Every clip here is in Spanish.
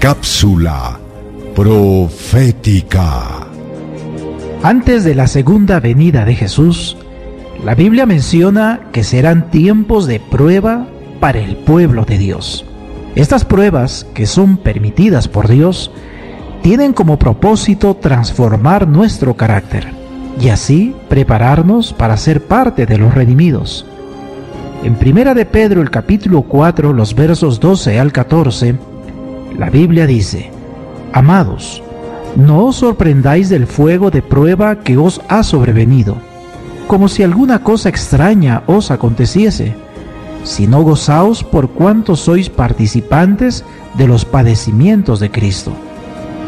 Cápsula profética. Antes de la segunda venida de Jesús, la Biblia menciona que serán tiempos de prueba para el pueblo de Dios. Estas pruebas, que son permitidas por Dios, tienen como propósito transformar nuestro carácter y así prepararnos para ser parte de los redimidos. En Primera de Pedro el capítulo 4, los versos 12 al 14, la Biblia dice: Amados, no os sorprendáis del fuego de prueba que os ha sobrevenido, como si alguna cosa extraña os aconteciese, sino gozaos por cuanto sois participantes de los padecimientos de Cristo,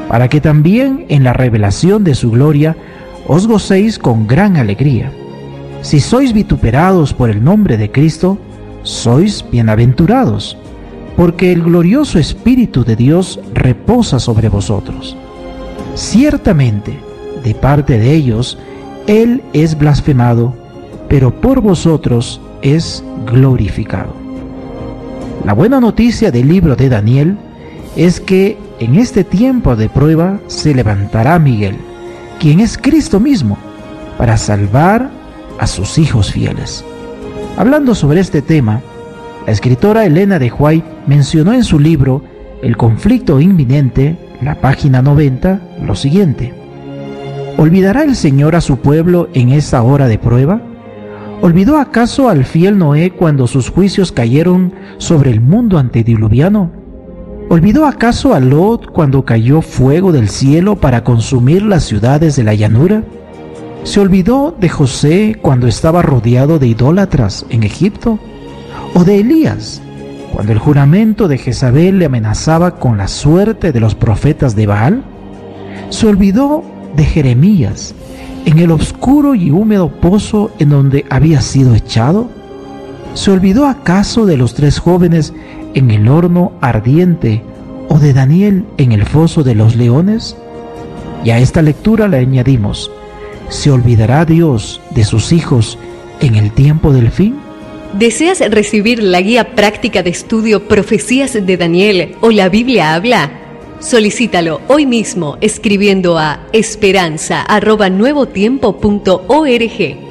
para que también en la revelación de su gloria os gocéis con gran alegría. Si sois vituperados por el nombre de Cristo, sois bienaventurados porque el glorioso Espíritu de Dios reposa sobre vosotros. Ciertamente, de parte de ellos, Él es blasfemado, pero por vosotros es glorificado. La buena noticia del libro de Daniel es que en este tiempo de prueba se levantará Miguel, quien es Cristo mismo, para salvar a sus hijos fieles. Hablando sobre este tema, la escritora Elena de White mencionó en su libro El conflicto inminente, la página 90, lo siguiente. ¿Olvidará el Señor a su pueblo en esa hora de prueba? ¿Olvidó acaso al fiel Noé cuando sus juicios cayeron sobre el mundo antediluviano? ¿Olvidó acaso a Lot cuando cayó fuego del cielo para consumir las ciudades de la llanura? ¿Se olvidó de José cuando estaba rodeado de idólatras en Egipto? ¿O de Elías cuando el juramento de Jezabel le amenazaba con la suerte de los profetas de Baal? ¿Se olvidó de Jeremías en el oscuro y húmedo pozo en donde había sido echado? ¿Se olvidó acaso de los tres jóvenes en el horno ardiente o de Daniel en el foso de los leones? Y a esta lectura le añadimos, ¿se olvidará Dios de sus hijos en el tiempo del fin? ¿Deseas recibir la guía práctica de estudio Profecías de Daniel o la Biblia habla? Solicítalo hoy mismo escribiendo a esperanza.nuevotiempo.org